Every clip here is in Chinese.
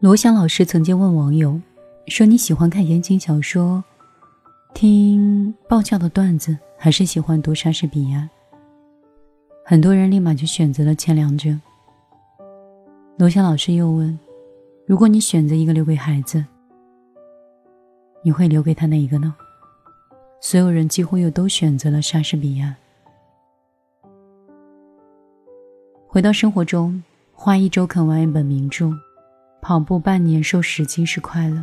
罗翔老师曾经问网友说：“你喜欢看言情小说，听爆笑的段子，还是喜欢读莎士比亚？”很多人立马就选择了前两者。罗翔老师又问：“如果你选择一个留给孩子，你会留给他哪一个呢？”所有人几乎又都选择了莎士比亚。回到生活中，花一周啃完一本名著，跑步半年瘦十斤是快乐，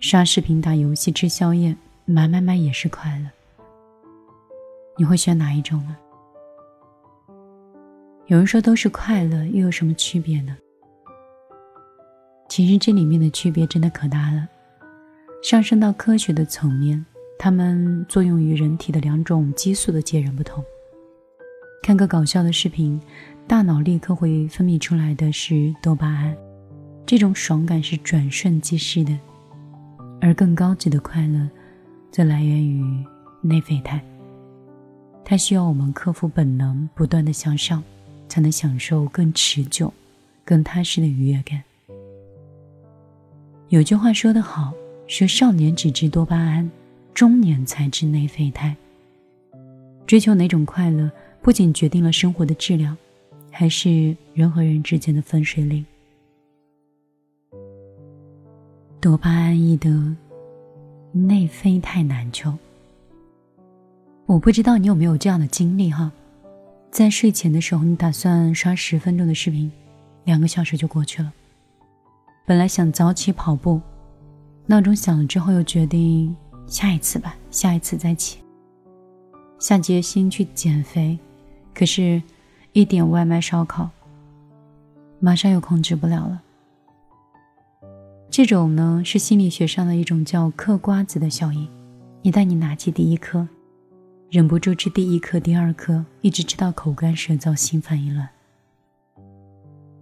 刷视频、打游戏、吃宵夜、买买买也是快乐。你会选哪一种呢？有人说都是快乐，又有什么区别呢？其实这里面的区别真的可大了。上升到科学的层面，它们作用于人体的两种激素的截然不同。看个搞笑的视频，大脑立刻会分泌出来的是多巴胺，这种爽感是转瞬即逝的；而更高级的快乐，则来源于内啡肽，它需要我们克服本能，不断的向上。才能享受更持久、更踏实的愉悦感。有句话说得好，说少年只知多巴胺，中年才知内啡肽。追求哪种快乐，不仅决定了生活的质量，还是人和人之间的分水岭。多巴胺易得，内啡肽难求。我不知道你有没有这样的经历哈。在睡前的时候，你打算刷十分钟的视频，两个小时就过去了。本来想早起跑步，闹钟响了之后又决定下一次吧，下一次再起。下决心去减肥，可是，一点外卖烧烤，马上又控制不了了。这种呢是心理学上的一种叫嗑瓜子的效应，一旦你拿起第一颗。忍不住吃第一颗、第二颗，一直吃到口干舌燥、心烦意乱。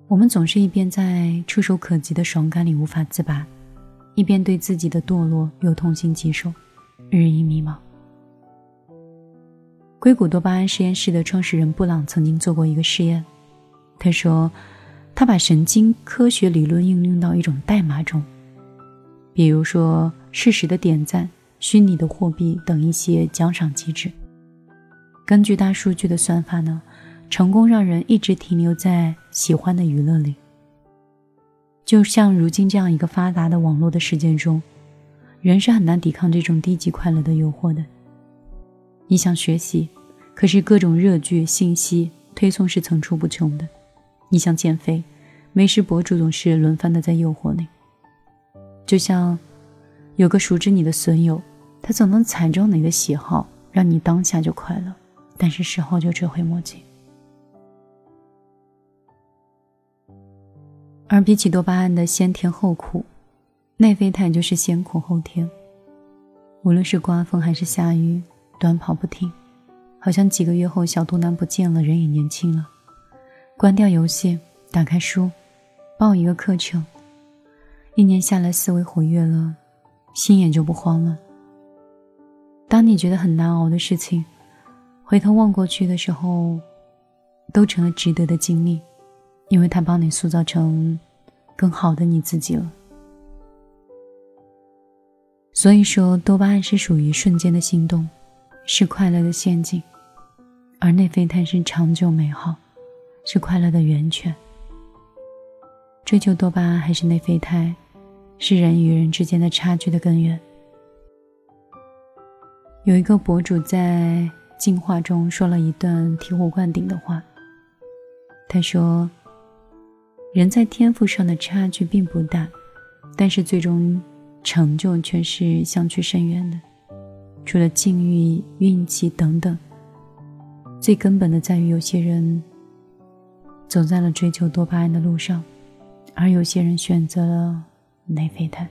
我们总是一边在触手可及的爽感里无法自拔，一边对自己的堕落又痛心疾首，日益迷茫。硅谷多巴胺实验室的创始人布朗曾经做过一个实验，他说，他把神经科学理论应用到一种代码中，比如说事实的点赞、虚拟的货币等一些奖赏机制。根据大数据的算法呢，成功让人一直停留在喜欢的娱乐里。就像如今这样一个发达的网络的世界中，人是很难抵抗这种低级快乐的诱惑的。你想学习，可是各种热剧信息推送是层出不穷的；你想减肥，美食博主总是轮番的在诱惑你。就像有个熟知你的损友，他总能踩中你的喜好，让你当下就快乐。但是事后就追悔莫及。而比起多巴胺的先甜后苦，内啡肽就是先苦后甜。无论是刮风还是下雨，短跑不停，好像几个月后小肚腩不见了，人也年轻了。关掉游戏，打开书，报一个课程，一年下来思维活跃了，心也就不慌了。当你觉得很难熬的事情。回头望过去的时候，都成了值得的经历，因为它帮你塑造成更好的你自己了。所以说，多巴胺是属于瞬间的心动，是快乐的陷阱；而内啡肽是长久美好，是快乐的源泉。追求多巴胺还是内啡肽，是人与人之间的差距的根源。有一个博主在。进化中说了一段醍醐灌顶的话。他说：“人在天赋上的差距并不大，但是最终成就却是相去甚远的。除了境遇、运气等等，最根本的在于有些人走在了追求多巴胺的路上，而有些人选择了内啡肽。”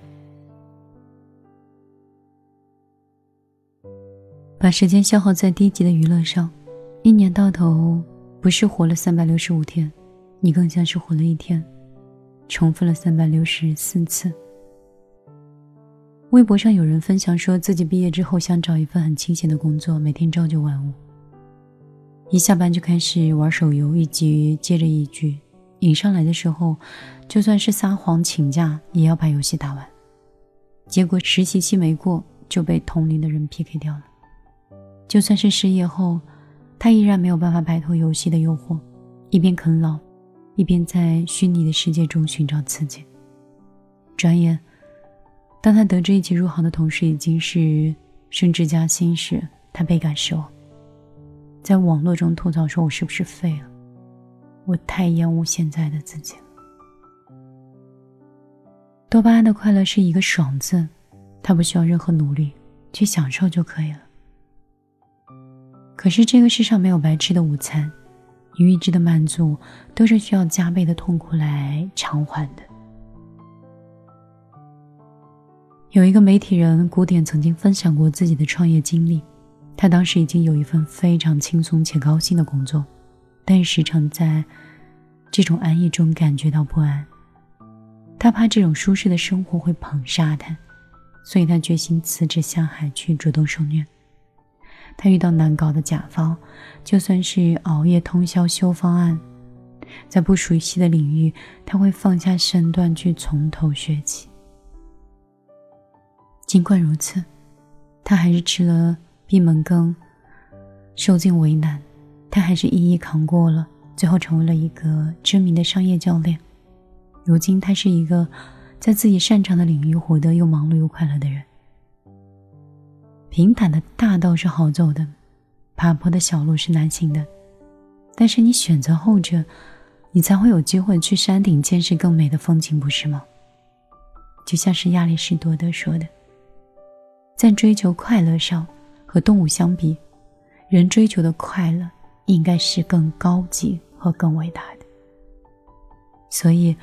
把时间消耗在低级的娱乐上，一年到头不是活了三百六十五天，你更像是活了一天，重复了三百六十四次。微博上有人分享说自己毕业之后想找一份很清闲的工作，每天朝九晚五，一下班就开始玩手游，一局接着一局，瘾上来的时候，就算是撒谎请假，也要把游戏打完。结果实习期没过，就被同龄的人 PK 掉了。就算是失业后，他依然没有办法摆脱游戏的诱惑，一边啃老，一边在虚拟的世界中寻找刺激。转眼，当他得知一起入行的同事已经是升职加薪时，他倍感失望，在网络中吐槽说：“我是不是废了？”我太厌恶现在的自己了。多巴胺的快乐是一个“爽”字，它不需要任何努力去享受就可以了。可是这个世上没有白吃的午餐，你预知的满足都是需要加倍的痛苦来偿还的。有一个媒体人古典曾经分享过自己的创业经历，他当时已经有一份非常轻松且高薪的工作。但时常在这种安逸中感觉到不安，他怕这种舒适的生活会捧杀他，所以他决心辞职下海去主动受虐。他遇到难搞的甲方，就算是熬夜通宵修方案，在不熟悉的领域，他会放下身段去从头学起。尽管如此，他还是吃了闭门羹，受尽为难。他还是一一扛过了，最后成为了一个知名的商业教练。如今，他是一个在自己擅长的领域活得又忙碌又快乐的人。平坦的大道是好走的，爬坡的小路是难行的。但是你选择后者，你才会有机会去山顶见识更美的风景，不是吗？就像是亚里士多德说的，在追求快乐上，和动物相比，人追求的快乐。应该是更高级和更伟大的，所以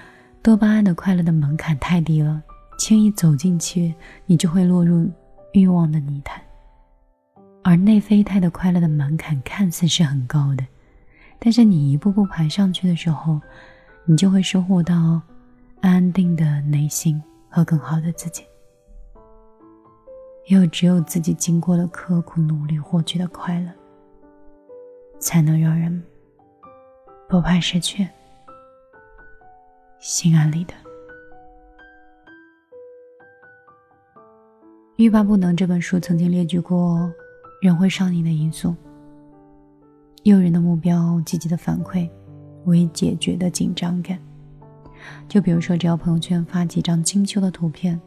多巴胺的快乐的门槛太低了，轻易走进去，你就会落入欲望的泥潭；而内啡肽的快乐的门槛看似是很高的，但是你一步步爬上去的时候，你就会收获到安定的内心和更好的自己。也有只有自己经过了刻苦努力获取的快乐。才能让人不怕失去，心安理得。《欲罢不能》这本书曾经列举过人会上瘾的因素：诱人的目标、积极的反馈、未解决的紧张感。就比如说，只要朋友圈发几张精修的图片，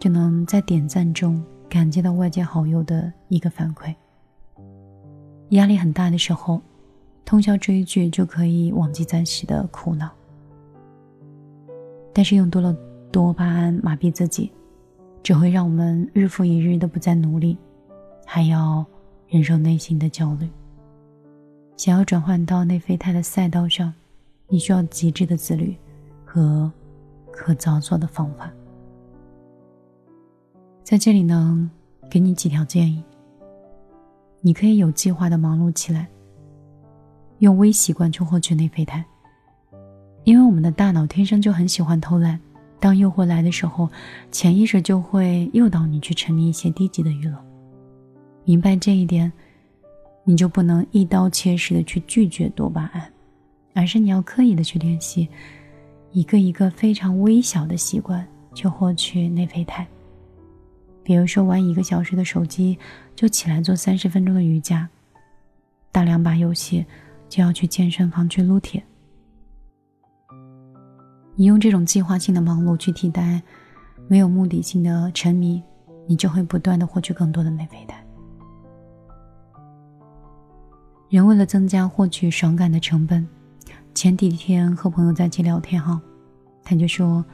就能在点赞中感激到外界好友的一个反馈。压力很大的时候，通宵追剧就可以忘记暂时的苦恼。但是用多了多巴胺麻痹自己，只会让我们日复一日的不再努力，还要忍受内心的焦虑。想要转换到内啡肽的赛道上，你需要极致的自律和可操作的方法。在这里呢，给你几条建议。你可以有计划的忙碌起来，用微习惯去获取内啡肽。因为我们的大脑天生就很喜欢偷懒，当诱惑来的时候，潜意识就会诱导你去沉迷一些低级的娱乐。明白这一点，你就不能一刀切式的去拒绝多巴胺，而是你要刻意的去练习，一个一个非常微小的习惯去获取内啡肽。比如说，玩一个小时的手机，就起来做三十分钟的瑜伽；打两把游戏，就要去健身房去撸铁。你用这种计划性的忙碌去替代没有目的性的沉迷，你就会不断的获取更多的内啡肽。人为了增加获取爽感的成本，前几天和朋友在一起聊天哈，他就说。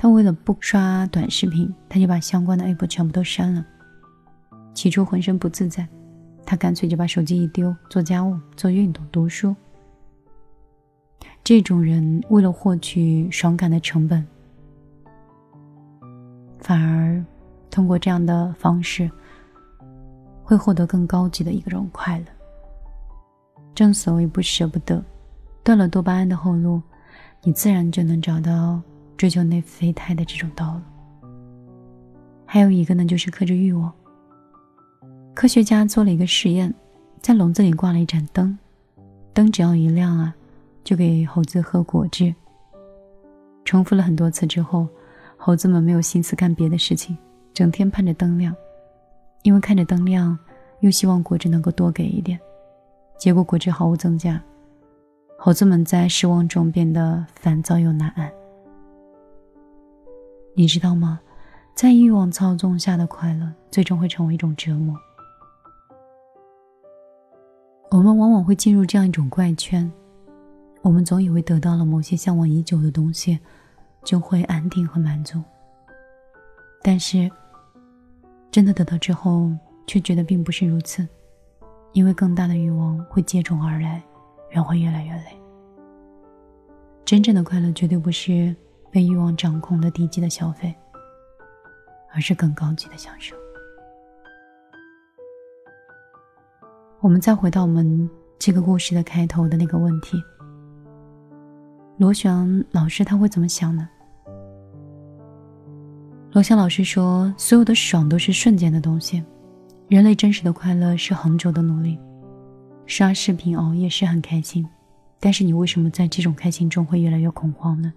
他为了不刷短视频，他就把相关的 app 全部都删了。起初浑身不自在，他干脆就把手机一丢，做家务、做运动、读书。这种人为了获取爽感的成本，反而通过这样的方式，会获得更高级的一种快乐。正所谓不舍不得，断了多巴胺的后路，你自然就能找到。追求内啡肽的这种道路，还有一个呢，就是克制欲望。科学家做了一个实验，在笼子里挂了一盏灯，灯只要一亮啊，就给猴子喝果汁。重复了很多次之后，猴子们没有心思干别的事情，整天盼着灯亮，因为看着灯亮，又希望果汁能够多给一点。结果果汁毫无增加，猴子们在失望中变得烦躁又难安。你知道吗？在欲望操纵下的快乐，最终会成为一种折磨。我们往往会进入这样一种怪圈：我们总以为得到了某些向往已久的东西，就会安定和满足。但是，真的得到之后，却觉得并不是如此，因为更大的欲望会接踵而来，人会越来越累。真正的快乐，绝对不是。被欲望掌控的低级的消费，而是更高级的享受。我们再回到我们这个故事的开头的那个问题：罗翔老师他会怎么想呢？罗翔老师说：“所有的爽都是瞬间的东西，人类真实的快乐是恒久的努力。刷视频熬夜是很开心，但是你为什么在这种开心中会越来越恐慌呢？”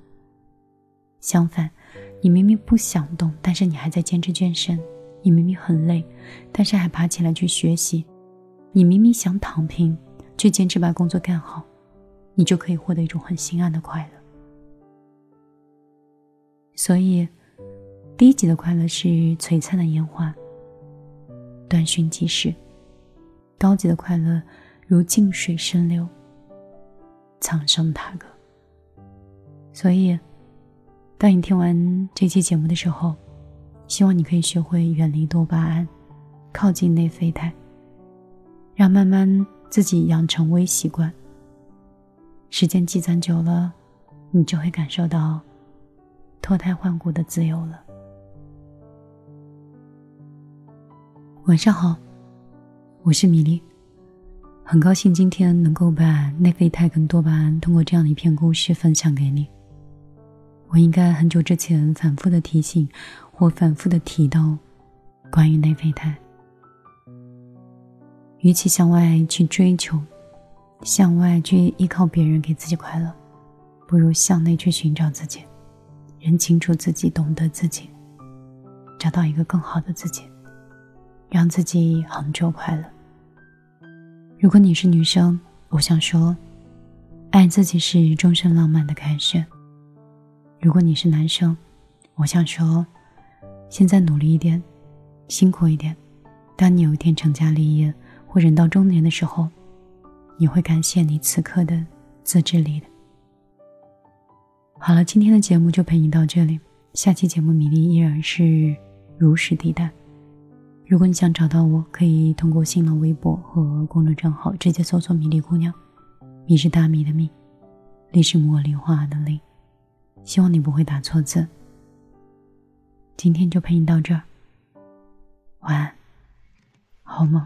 相反，你明明不想动，但是你还在坚持健身；你明明很累，但是还爬起来去学习；你明明想躺平，却坚持把工作干好，你就可以获得一种很心安的快乐。所以，低级的快乐是璀璨的烟花，短讯即逝；高级的快乐如静水深流，苍生踏歌。所以。当你听完这期节目的时候，希望你可以学会远离多巴胺，靠近内啡肽，让慢慢自己养成微习惯。时间积攒久了，你就会感受到脱胎换骨的自由了。晚上好，我是米粒，很高兴今天能够把内啡肽跟多巴胺通过这样的一篇故事分享给你。我应该很久之前反复的提醒，或反复的提到，关于内啡肽。与其向外去追求，向外去依靠别人给自己快乐，不如向内去寻找自己，认清楚自己，懂得自己，找到一个更好的自己，让自己恒久快乐。如果你是女生，我想说，爱自己是终身浪漫的开始。如果你是男生，我想说，现在努力一点，辛苦一点。当你有一天成家立业或人到中年的时候，你会感谢你此刻的自制力的。好了，今天的节目就陪你到这里。下期节目米粒依然是如实地带。如果你想找到我，可以通过新浪微博和公众账号直接搜索“米粒姑娘”，米是大米的米，粒是茉莉花的粒。希望你不会打错字。今天就陪你到这儿，晚安，好梦。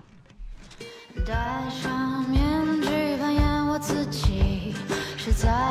戴上面具扮演我自己，是在。